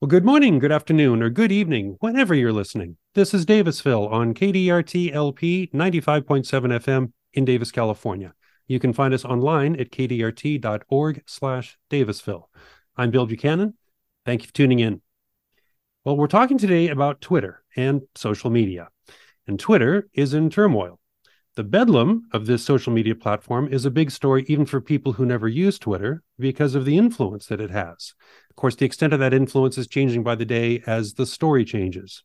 Well, good morning, good afternoon, or good evening, whenever you're listening. This is Davisville on KDRT LP 95.7 FM in Davis, California. You can find us online at kdrt.org slash Davisville. I'm Bill Buchanan. Thank you for tuning in. Well, we're talking today about Twitter and social media. And Twitter is in turmoil. The bedlam of this social media platform is a big story, even for people who never use Twitter, because of the influence that it has. Of course, the extent of that influence is changing by the day as the story changes.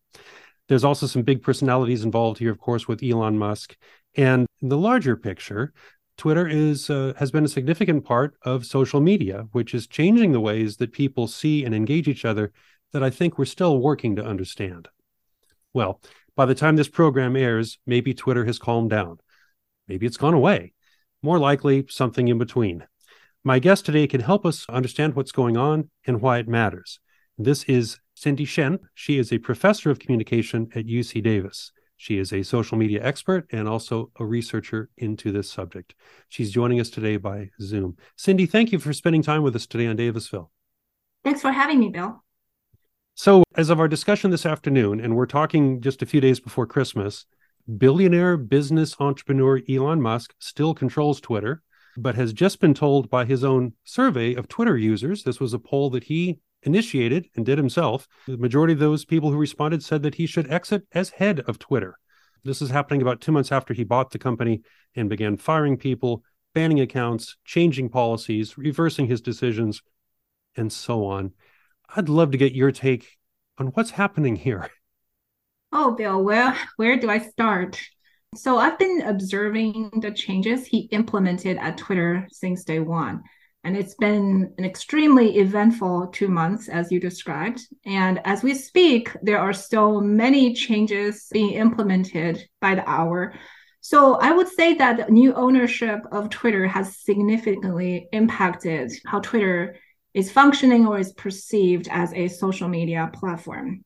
There's also some big personalities involved here, of course, with Elon Musk. And in the larger picture, Twitter is uh, has been a significant part of social media, which is changing the ways that people see and engage each other that I think we're still working to understand. Well, by the time this program airs, maybe Twitter has calmed down. Maybe it's gone away. More likely, something in between. My guest today can help us understand what's going on and why it matters. This is Cindy Shen. She is a professor of communication at UC Davis. She is a social media expert and also a researcher into this subject. She's joining us today by Zoom. Cindy, thank you for spending time with us today on Davisville. Thanks for having me, Bill. So, as of our discussion this afternoon, and we're talking just a few days before Christmas, billionaire business entrepreneur Elon Musk still controls Twitter, but has just been told by his own survey of Twitter users. This was a poll that he initiated and did himself. The majority of those people who responded said that he should exit as head of Twitter. This is happening about two months after he bought the company and began firing people, banning accounts, changing policies, reversing his decisions, and so on. I'd love to get your take on what's happening here. Oh, Bill, well, where do I start? So I've been observing the changes he implemented at Twitter since day one. And it's been an extremely eventful two months, as you described. And as we speak, there are so many changes being implemented by the hour. So I would say that the new ownership of Twitter has significantly impacted how Twitter is functioning or is perceived as a social media platform.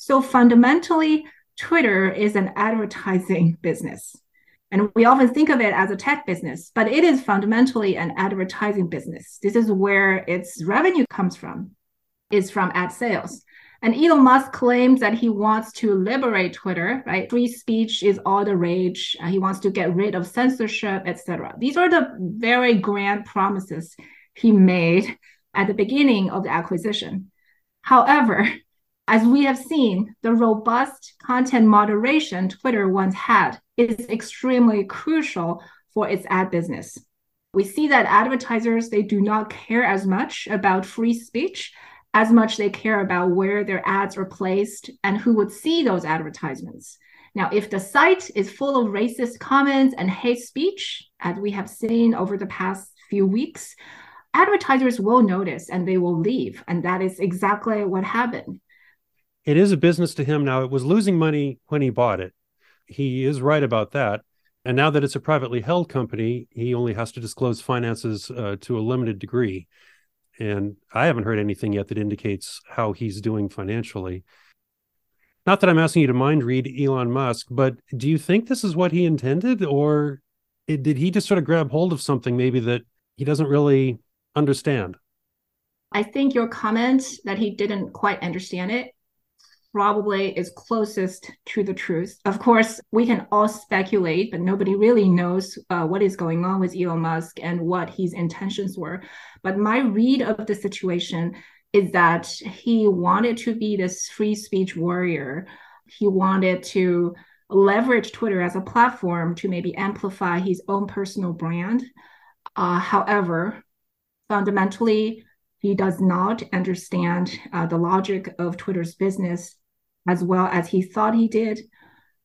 So fundamentally, Twitter is an advertising business. And we often think of it as a tech business, but it is fundamentally an advertising business. This is where its revenue comes from, is from ad sales. And Elon Musk claims that he wants to liberate Twitter, right? Free speech is all the rage. Uh, he wants to get rid of censorship, etc. These are the very grand promises he made at the beginning of the acquisition. However, as we have seen, the robust content moderation Twitter once had is extremely crucial for its ad business. We see that advertisers they do not care as much about free speech as much they care about where their ads are placed and who would see those advertisements. Now, if the site is full of racist comments and hate speech, as we have seen over the past few weeks, advertisers will notice and they will leave. And that is exactly what happened. It is a business to him now. It was losing money when he bought it. He is right about that. And now that it's a privately held company, he only has to disclose finances uh, to a limited degree. And I haven't heard anything yet that indicates how he's doing financially. Not that I'm asking you to mind read Elon Musk, but do you think this is what he intended? Or did he just sort of grab hold of something maybe that he doesn't really understand. I think your comment that he didn't quite understand it probably is closest to the truth. Of course, we can all speculate, but nobody really knows uh, what is going on with Elon Musk and what his intentions were. But my read of the situation is that he wanted to be this free speech warrior. He wanted to leverage Twitter as a platform to maybe amplify his own personal brand. Uh, however, fundamentally, he does not understand uh, the logic of Twitter's business as well as he thought he did.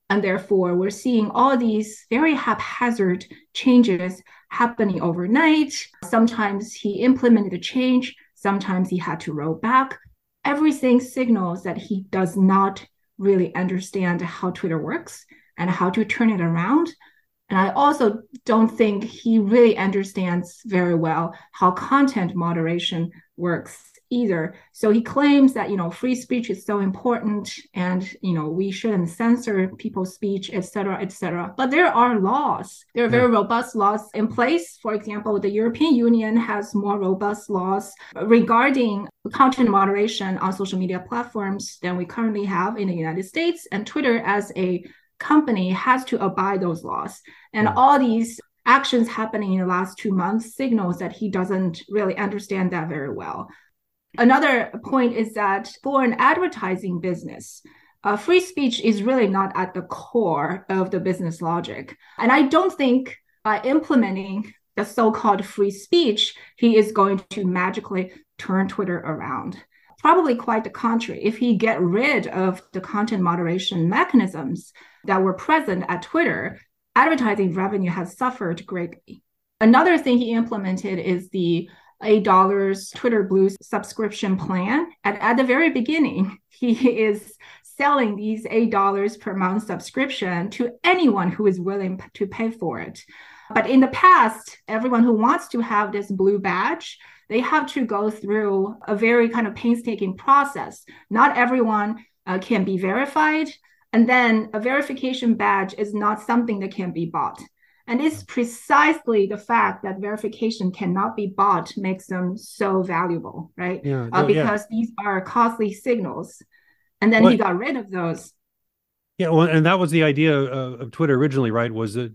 And therefore, we're seeing all these very haphazard changes happening overnight. Sometimes he implemented a change, sometimes he had to roll back. Everything signals that he does not really understand how Twitter works and how to turn it around. And I also don't think he really understands very well how content moderation works either. So he claims that you know free speech is so important, and you know we shouldn't censor people's speech, etc., etc. But there are laws. There are very yeah. robust laws in place. For example, the European Union has more robust laws regarding content moderation on social media platforms than we currently have in the United States, and Twitter as a company has to abide those laws. And yeah. all these actions happening in the last two months signals that he doesn't really understand that very well. Another point is that for an advertising business, uh, free speech is really not at the core of the business logic. And I don't think by implementing the so called free speech, he is going to magically turn Twitter around. Probably quite the contrary. If he get rid of the content moderation mechanisms that were present at Twitter, advertising revenue has suffered greatly. Another thing he implemented is the $8 Twitter Blue subscription plan. And at the very beginning, he is selling these $8 per month subscription to anyone who is willing to pay for it. But in the past, everyone who wants to have this blue badge, they have to go through a very kind of painstaking process. Not everyone uh, can be verified. And then a verification badge is not something that can be bought. And it's precisely the fact that verification cannot be bought makes them so valuable, right? Yeah, uh, because yeah. these are costly signals. And then well, he got rid of those. Yeah, well, and that was the idea of, of Twitter originally, right? Was that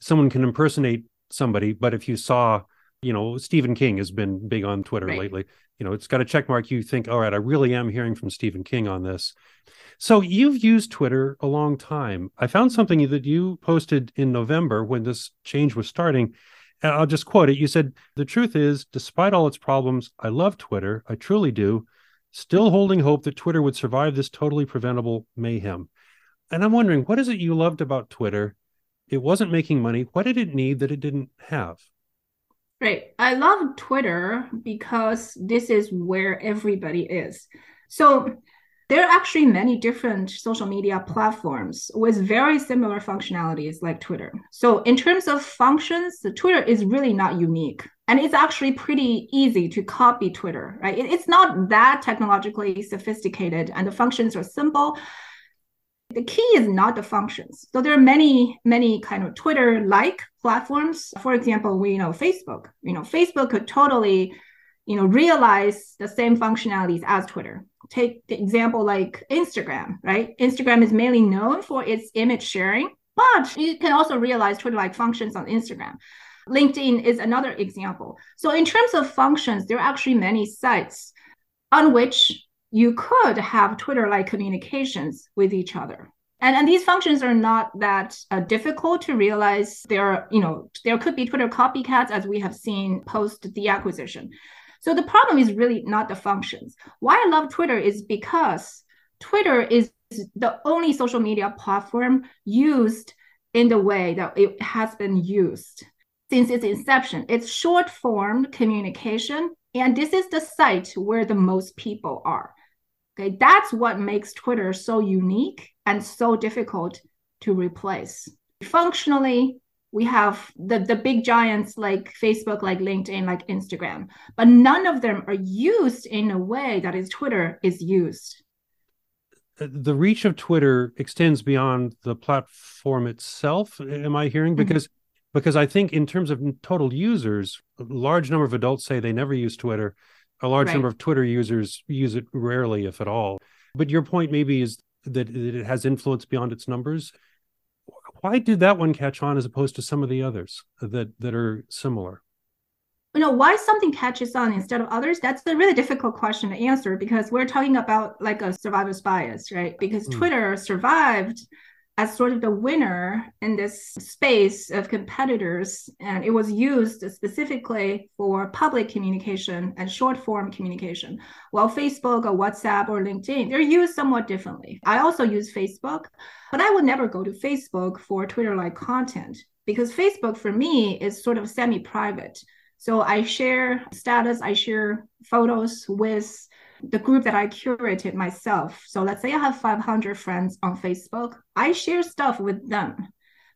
someone can impersonate somebody, but if you saw, you know, Stephen King has been big on Twitter right. lately. You know, it's got a check mark. You think, all right, I really am hearing from Stephen King on this. So you've used Twitter a long time. I found something that you posted in November when this change was starting. And I'll just quote it. You said, The truth is, despite all its problems, I love Twitter. I truly do. Still holding hope that Twitter would survive this totally preventable mayhem. And I'm wondering, what is it you loved about Twitter? It wasn't making money. What did it need that it didn't have? Right. I love Twitter because this is where everybody is. So there are actually many different social media platforms with very similar functionalities like Twitter. So, in terms of functions, Twitter is really not unique. And it's actually pretty easy to copy Twitter, right? it's not that technologically sophisticated, and the functions are simple. The key is not the functions. So there are many, many kind of Twitter-like platforms. For example, we know Facebook. You know, Facebook could totally, you know, realize the same functionalities as Twitter take the example like Instagram, right? Instagram is mainly known for its image sharing, but you can also realize Twitter like functions on Instagram. LinkedIn is another example. So, in terms of functions, there are actually many sites on which you could have Twitter like communications with each other. And, and these functions are not that uh, difficult to realize. There are, you know, there could be Twitter copycats as we have seen post the acquisition. So the problem is really not the functions. Why I love Twitter is because Twitter is the only social media platform used in the way that it has been used since its inception. It's short form communication, and this is the site where the most people are. Okay, that's what makes Twitter so unique and so difficult to replace. Functionally, we have the, the big giants like Facebook, like LinkedIn, like Instagram, but none of them are used in a way that is Twitter is used. Uh, the reach of Twitter extends beyond the platform itself. Am I hearing? Mm-hmm. Because because I think in terms of total users, a large number of adults say they never use Twitter. A large right. number of Twitter users use it rarely, if at all. But your point maybe is that it has influence beyond its numbers why did that one catch on as opposed to some of the others that that are similar? You know, why something catches on instead of others? That's a really difficult question to answer because we're talking about like a survivor's bias, right? Because mm. Twitter survived as sort of the winner in this space of competitors. And it was used specifically for public communication and short form communication. While Facebook or WhatsApp or LinkedIn, they're used somewhat differently. I also use Facebook, but I would never go to Facebook for Twitter like content because Facebook for me is sort of semi private. So I share status, I share photos with the group that I curated myself. So let's say I have 500 friends on Facebook. I share stuff with them.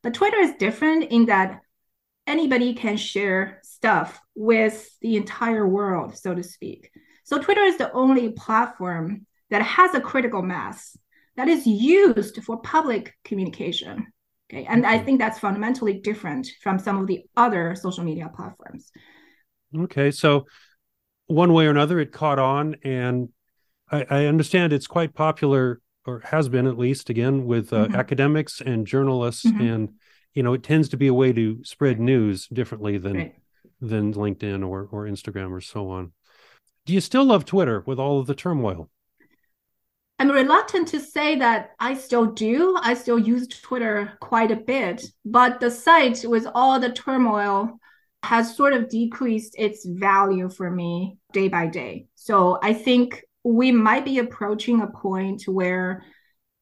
But Twitter is different in that anybody can share stuff with the entire world, so to speak. So Twitter is the only platform that has a critical mass that is used for public communication. Okay. And I think that's fundamentally different from some of the other social media platforms. Okay. So one way or another, it caught on. And I, I understand it's quite popular, or has been at least, again, with uh, mm-hmm. academics and journalists. Mm-hmm. And, you know, it tends to be a way to spread news differently than. Right. Than LinkedIn or, or Instagram or so on. Do you still love Twitter with all of the turmoil? I'm reluctant to say that I still do. I still use Twitter quite a bit, but the site with all the turmoil has sort of decreased its value for me day by day. So I think we might be approaching a point where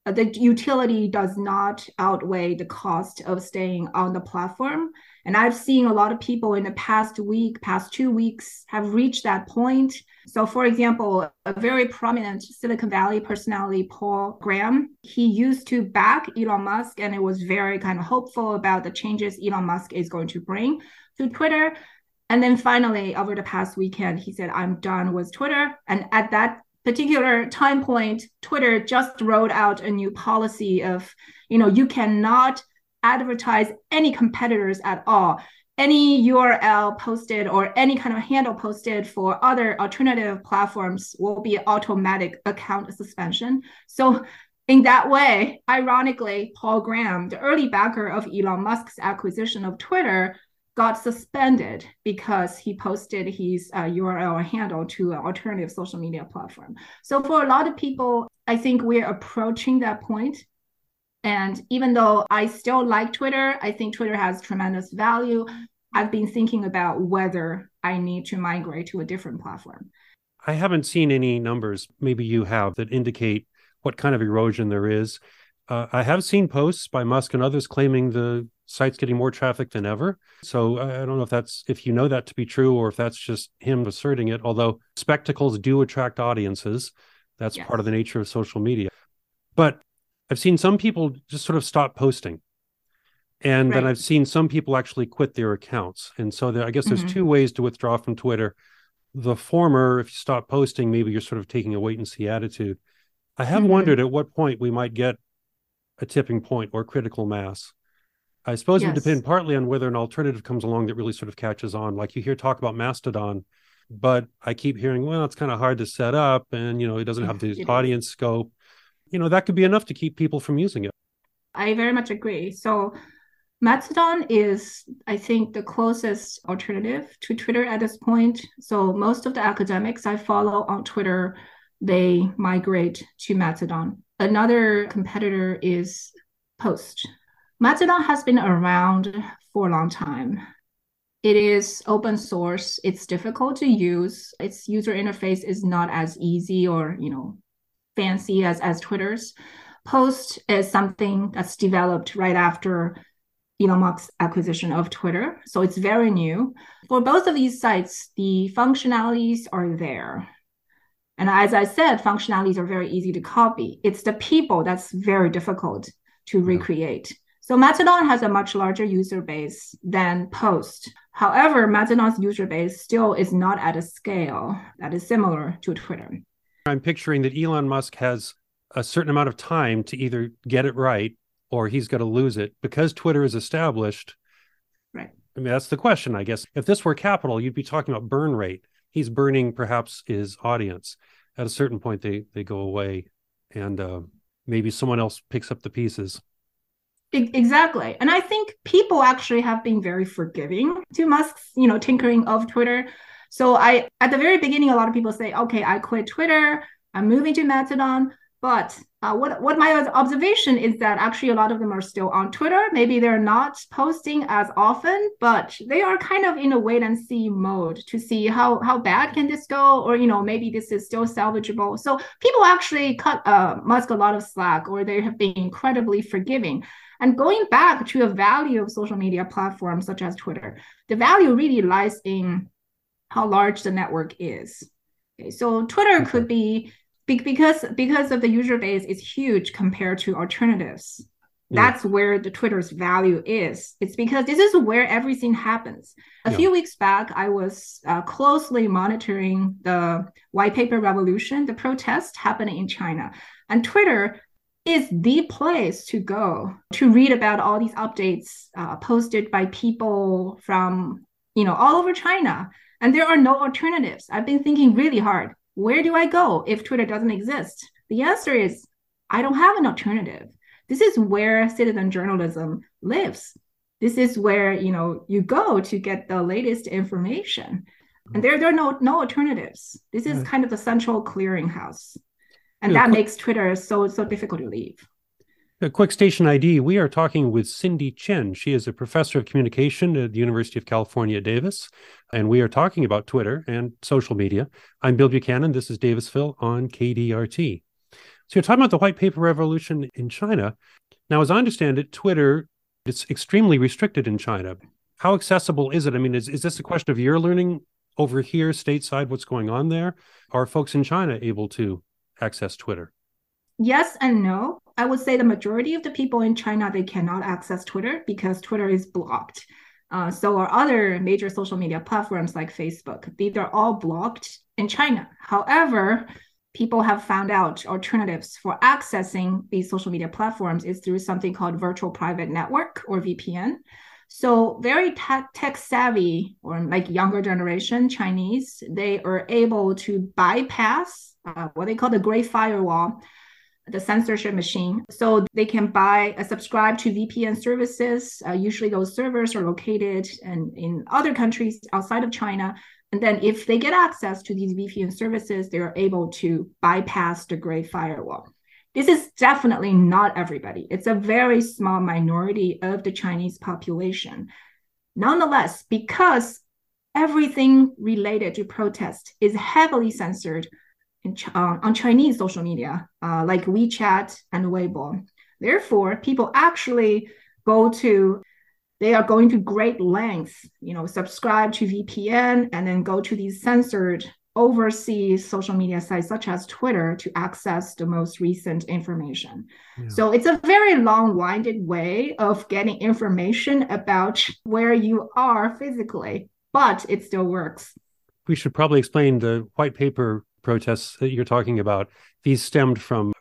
uh, the utility does not outweigh the cost of staying on the platform. And I've seen a lot of people in the past week, past two weeks have reached that point. So, for example, a very prominent Silicon Valley personality, Paul Graham, he used to back Elon Musk and it was very kind of hopeful about the changes Elon Musk is going to bring to Twitter. And then finally, over the past weekend, he said, I'm done with Twitter. And at that particular time point, Twitter just rolled out a new policy of, you know, you cannot advertise any competitors at all. Any URL posted or any kind of handle posted for other alternative platforms will be automatic account suspension. So in that way, ironically, Paul Graham, the early backer of Elon Musk's acquisition of Twitter, got suspended because he posted his uh, URL handle to an alternative social media platform. So for a lot of people, I think we're approaching that point. And even though I still like Twitter, I think Twitter has tremendous value. I've been thinking about whether I need to migrate to a different platform. I haven't seen any numbers, maybe you have, that indicate what kind of erosion there is. Uh, I have seen posts by Musk and others claiming the site's getting more traffic than ever. So I don't know if that's if you know that to be true or if that's just him asserting it. Although spectacles do attract audiences, that's yes. part of the nature of social media. But I've seen some people just sort of stop posting. And right. then I've seen some people actually quit their accounts. And so there, I guess there's mm-hmm. two ways to withdraw from Twitter. The former, if you stop posting, maybe you're sort of taking a wait and see attitude. I have mm-hmm. wondered at what point we might get a tipping point or critical mass I suppose yes. it would depend partly on whether an alternative comes along that really sort of catches on. Like you hear talk about Mastodon, but I keep hearing, well, it's kind of hard to set up and, you know, it doesn't have the audience scope. You know, that could be enough to keep people from using it. I very much agree. So Mastodon is, I think, the closest alternative to Twitter at this point. So most of the academics I follow on Twitter, they migrate to Mastodon. Another competitor is Post. Mastodon has been around for a long time. It is open source. It's difficult to use. Its user interface is not as easy or, you know, fancy as, as Twitter's. Post is something that's developed right after Elon Musk's acquisition of Twitter. So it's very new. For both of these sites, the functionalities are there. And as I said, functionalities are very easy to copy. It's the people that's very difficult to recreate. So Mastodon has a much larger user base than Post. However, Mastodon's user base still is not at a scale that is similar to Twitter. I'm picturing that Elon Musk has a certain amount of time to either get it right or he's going to lose it because Twitter is established. Right. I mean, that's the question, I guess. If this were capital, you'd be talking about burn rate. He's burning perhaps his audience. At a certain point, they they go away, and uh, maybe someone else picks up the pieces. Exactly. And I think people actually have been very forgiving to Musk's, you know, tinkering of Twitter. So I at the very beginning, a lot of people say, okay, I quit Twitter, I'm moving to Mastodon. But uh, what what my observation is that actually a lot of them are still on Twitter. Maybe they're not posting as often, but they are kind of in a wait and see mode to see how how bad can this go, or you know maybe this is still salvageable. So people actually cut uh, Musk a lot of slack, or they have been incredibly forgiving. And going back to the value of social media platforms such as Twitter, the value really lies in how large the network is. Okay, so Twitter could be because because of the user base is huge compared to alternatives. That's where the Twitter's value is. It's because this is where everything happens. A yeah. few weeks back, I was uh, closely monitoring the white paper revolution, the protest happening in China. And Twitter is the place to go to read about all these updates uh, posted by people from you know all over China. And there are no alternatives. I've been thinking really hard. Where do I go if Twitter doesn't exist? The answer is I don't have an alternative. This is where citizen journalism lives. This is where you know you go to get the latest information. And there, there are no no alternatives. This is hmm. kind of the central clearinghouse. And that makes Twitter so so difficult to leave. Quick station ID. We are talking with Cindy Shen. She is a professor of communication at the University of California, Davis. And we are talking about Twitter and social media. I'm Bill Buchanan. This is Davisville on KDRT. So you're talking about the white paper revolution in China. Now, as I understand it, Twitter is extremely restricted in China. How accessible is it? I mean, is, is this a question of your learning over here stateside what's going on there? Are folks in China able to access Twitter? Yes and no. I would say the majority of the people in China they cannot access Twitter because Twitter is blocked. Uh, so are other major social media platforms like Facebook. These are all blocked in China. However, people have found out alternatives for accessing these social media platforms is through something called virtual private network or VPN. So very tech, savvy or like younger generation Chinese, they are able to bypass uh, what they call the Great Firewall, the censorship machine. So they can buy, uh, subscribe to VPN services. Uh, usually those servers are located in, in other countries outside of China. And then if they get access to these VPN services, they are able to bypass the Great Firewall. This is definitely not everybody. It's a very small minority of the Chinese population. Nonetheless, because everything related to protest is heavily censored in, uh, on Chinese social media, uh, like WeChat and Weibo, therefore, people actually go to they are going to great lengths, you know, subscribe to VPN and then go to these censored overseas social media sites such as Twitter to access the most recent information. Yeah. So it's a very long-winded way of getting information about where you are physically, but it still works. We should probably explain the white paper protests that you're talking about. These stemmed from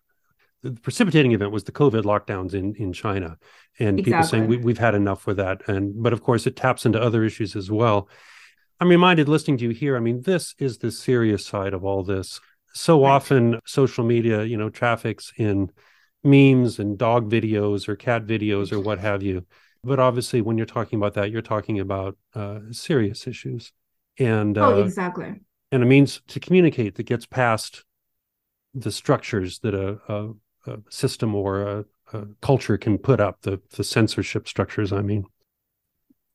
the precipitating event was the COVID lockdowns in in China, and exactly. people saying we, we've had enough with that. And but of course, it taps into other issues as well. I'm reminded listening to you here. I mean, this is the serious side of all this. So right. often, social media, you know, traffics in memes and dog videos or cat videos or what have you. But obviously, when you're talking about that, you're talking about uh, serious issues. And oh, uh, exactly. And a means to communicate that gets past the structures that a, a a system or a, a culture can put up the the censorship structures. I mean.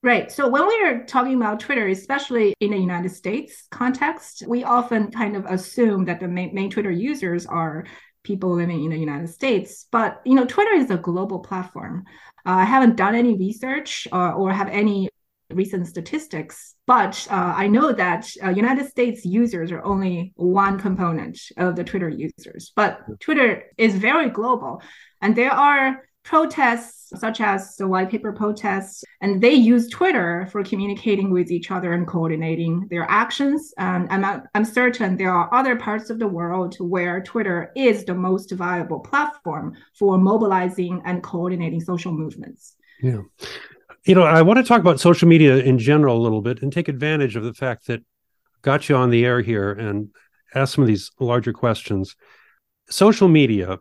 Right. So when we are talking about Twitter, especially in the United States context, we often kind of assume that the main, main Twitter users are people living in the United States. But you know, Twitter is a global platform. Uh, I haven't done any research uh, or have any recent statistics, but uh, I know that uh, United States users are only one component of the Twitter users. But Twitter is very global, and there are protests such as the white paper protests, and they use Twitter for communicating with each other and coordinating their actions. And I'm, I'm certain there are other parts of the world where Twitter is the most viable platform for mobilizing and coordinating social movements. Yeah you know, I want to talk about social media in general a little bit and take advantage of the fact that I've got you on the air here and ask some of these larger questions. Social media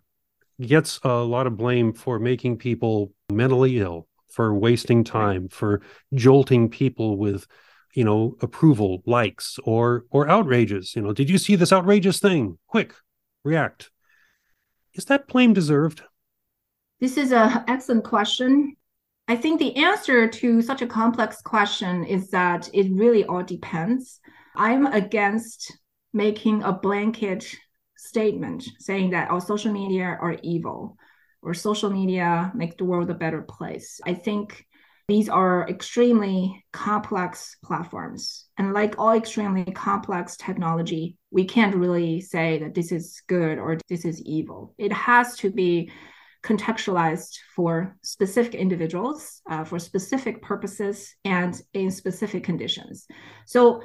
gets a lot of blame for making people mentally ill, for wasting time, for jolting people with, you know, approval, likes, or or outrages. You know, did you see this outrageous thing? Quick, react. Is that blame deserved? This is an excellent question. I think the answer to such a complex question is that it really all depends. I'm against making a blanket statement saying that our social media are evil or social media make the world a better place. I think these are extremely complex platforms. And like all extremely complex technology, we can't really say that this is good or this is evil. It has to be contextualized for specific individuals, uh, for specific purposes, and in specific conditions. So,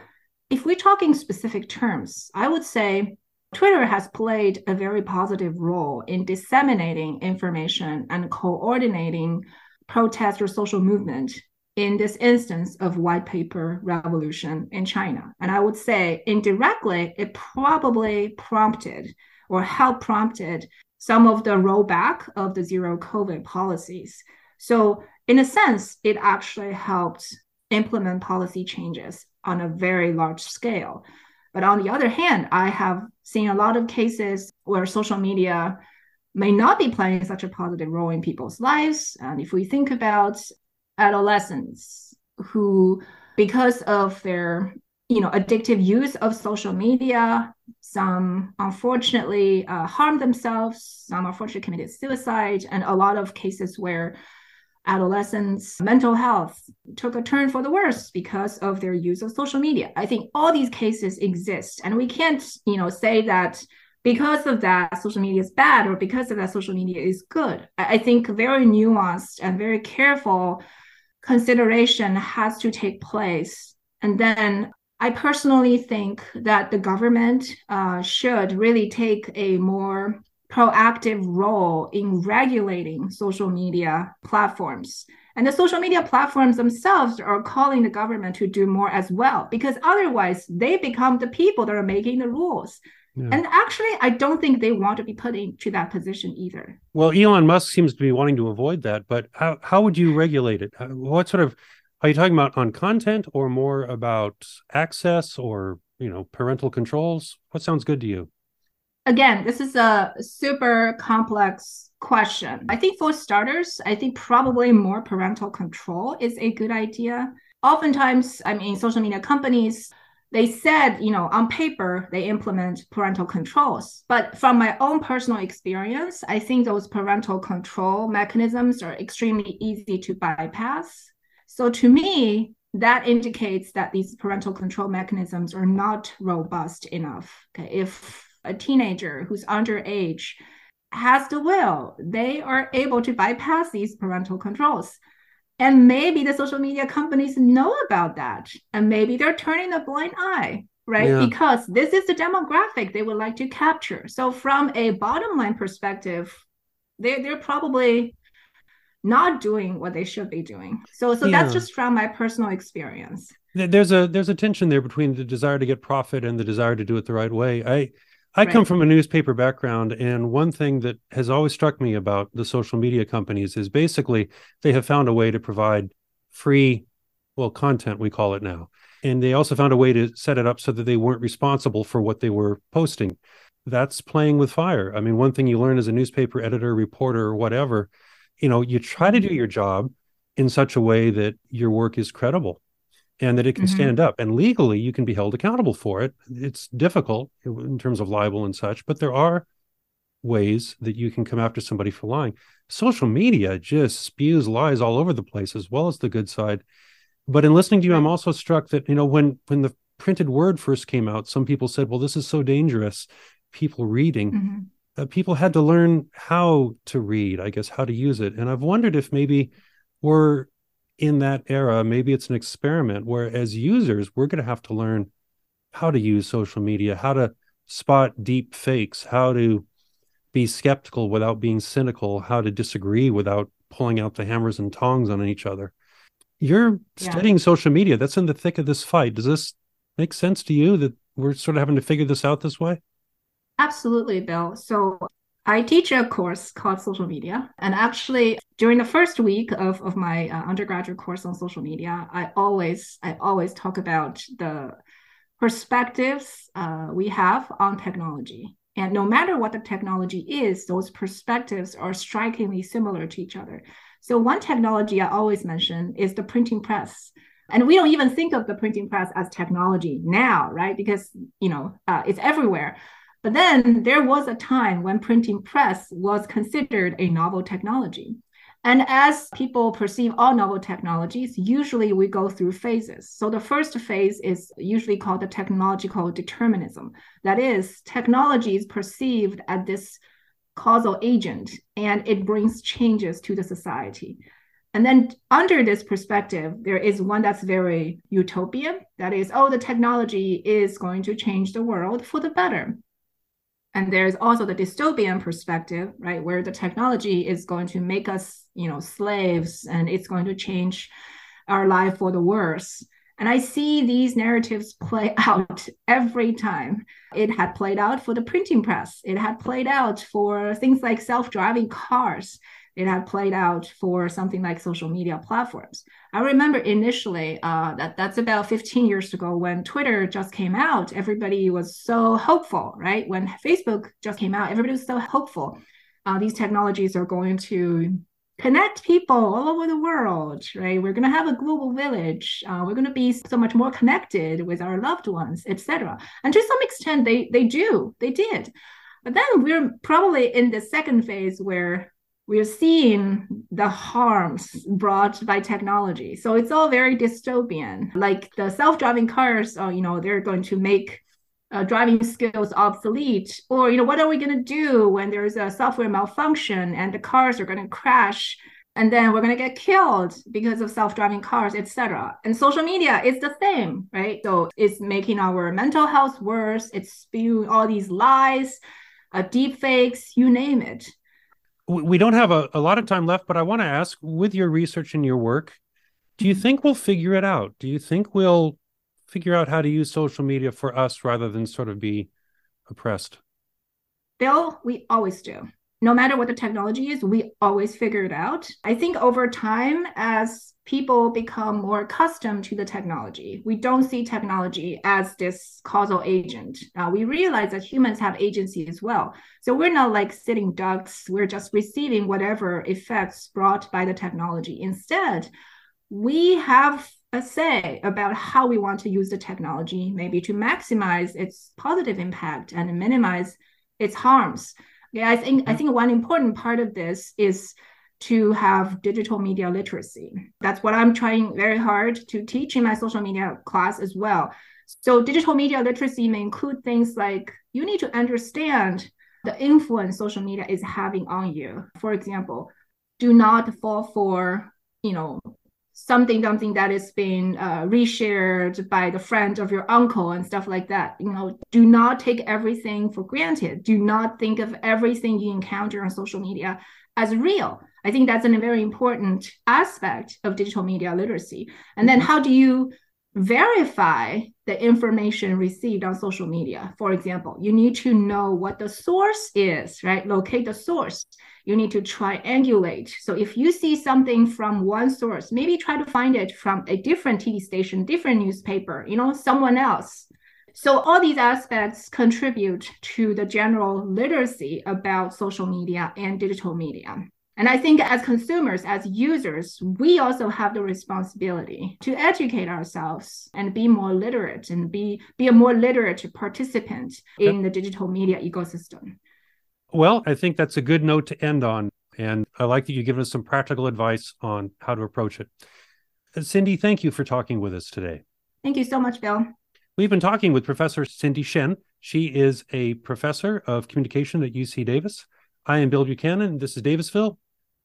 if we're talking specific terms, I would say Twitter has played a very positive role in disseminating information and coordinating protest or social movement in this instance of white paper revolution in China. And I would say indirectly, it probably prompted or helped prompted some of the rollback of the zero COVID policies. So, in a sense, it actually helped implement policy changes on a very large scale. But on the other hand, I have seen a lot of cases where social media may not be playing such a positive role in people's lives. And if we think about adolescents who, because of their you know addictive use of social media. Some unfortunately uh, harmed themselves. Some unfortunately committed suicide and a lot of cases where adolescents mental health took a turn for the worse because of their use of social media. I think all these cases exist and we can't you know say that because of that social media is bad or because of that social media is good. I, I think very nuanced and very careful consideration has to take place and then I personally think that the government uh, should really take a more proactive role in regulating social media platforms. And the social media platforms themselves are calling the government to do more as well, because otherwise they become the people that are making the rules. Yeah. And actually, I don't think they want to be put into that position either. Well, Elon Musk seems to be wanting to avoid that, but how, how would you regulate it? What sort of are you talking about on content or more about access or, you know, parental controls? What sounds good to you? Again, this is a super complex question. I think for starters, I think probably more parental control is a good idea. Oftentimes, I mean, social media companies, they said, you know, on paper, they implement parental controls. But from my own personal experience, I think those parental control mechanisms are extremely easy to bypass so to me, that indicates that these parental control mechanisms are not robust enough. Okay? If a teenager who's underage has the will, they are able to bypass these parental controls. And maybe the social media companies know about that. And maybe they're turning a blind eye, right? Yeah. Because this is the demographic they would like to capture. So, from a bottom line perspective, they're, they're probably not doing what they should be doing. So so yeah. that's just from my personal experience. There's a there's a tension there between the desire to get profit and the desire to do it the right way. I I right. come from a newspaper background, and one thing that has always struck me about the social media companies is basically they have found a way to provide free, well, content, we call it now. And they also found a way to set it up so that they weren't responsible for what they were posting. That's playing with fire. I mean, one thing you learn as a newspaper editor, reporter, or whatever you know you try to do your job in such a way that your work is credible and that it can mm-hmm. stand up. And legally you can be held accountable for it. It's difficult in terms of libel and such but there are ways that you can come after somebody for lying. Social media just spews lies all over the place as well as the good side. But in listening to you i'm also struck that you know when when the printed word first came out some people said well this is so dangerous people reading. Mm-hmm uh, people had to learn how to read, I guess, how to use it. And I've wondered if maybe we're in that era, maybe it's an experiment where as users, we're going to have to learn how to use social media, how to spot deep fakes, how to be skeptical without being cynical, how to disagree without pulling out the hammers and tongs on each other. You're yeah. studying social media. That's in the thick of this fight. Does this make sense to you that we're sort of having to figure this out this way? Absolutely, Bill. So I teach a course called social media. And actually, during the first week of, of my uh, undergraduate course on social media, I always I always talk about the perspectives uh, we have on technology. And no matter what the technology is, those perspectives are strikingly similar to each other. So one technology I always mention is the printing press. And we don't even think of the printing press as technology now, right? Because you know uh, it's everywhere. But then there was a time when printing press was considered a novel technology. And as people perceive all novel technologies, usually we go through phases. So the first phase is usually called the technological determinism. That is, technology is perceived as this causal agent and it brings changes to the society. And then under this perspective, there is one that's very utopian. That is, oh, the technology is going to change the world for the better. And there's also the dystopian perspective, right, where the technology is going to make us, you know, slaves and it's going to change our life for the worse. And I see these narratives play out every time. It had played out for the printing press. It had played out for things like self-driving cars it had played out for something like social media platforms. I remember initially uh, that that's about 15 years ago when Twitter just came out. Everybody was so hopeful, right? When Facebook just came out, everybody was so hopeful. Uh, these technologies are going to connect people all over the world, right? We're going to have a global village. Uh, we're going to be so much more connected with our loved ones, etc. And to some extent, they they do, they did. But then we're probably in the second phase where we're seeing the harms brought by technology. So it's all very dystopian. Like the self-driving cars, uh, you know, they're going to make uh, driving skills obsolete. Or, you know, what are we going to do when there's a software malfunction and the cars are going to crash? And then we're going to get killed because of self-driving cars, etc. And social media is the same, right? So it's making our mental health worse. It's spewing all these lies, uh, deep fakes, you name it we don't have a, a lot of time left, but I want to ask with your research and your work, do you mm-hmm. think we'll figure it out? Do you think we'll figure out how to use social media for us rather than sort of be oppressed? Bill, we always do no matter what the technology is, we always figure it out. I think over time, as people become more accustomed to the technology, we don't see technology as this causal agent. Uh, we realize that humans have agency as well. So we're not like sitting ducks, we're just receiving whatever effects brought by the technology. Instead, we have a say about how we want to use the technology, maybe to maximize its positive impact and minimize its harms. Yeah, I think I think one important part of this is to have digital media literacy. That's what I'm trying very hard to teach in my social media class as well. So digital media literacy may include things like you need to understand the influence social media is having on you. For example, do not fall for, you know, something something that is being uh, reshared by the friend of your uncle and stuff like that. You know do not take everything for granted. Do not think of everything you encounter on social media as real. I think that's a very important aspect of digital media literacy. And then mm-hmm. how do you verify the information received on social media. For example, you need to know what the source is, right? Locate the source. You need to triangulate. So if you see something from one source, maybe try to find it from a different TV station, different newspaper, you know, someone else. So all these aspects contribute to the general literacy about social media and digital media. And I think as consumers, as users, we also have the responsibility to educate ourselves and be more literate and be, be a more literate participant in the digital media ecosystem. Well, I think that's a good note to end on. And I like that you give us some practical advice on how to approach it. Cindy, thank you for talking with us today. Thank you so much, Bill. We've been talking with Professor Cindy Shen. She is a professor of communication at UC Davis. I am Bill Buchanan. This is Davisville.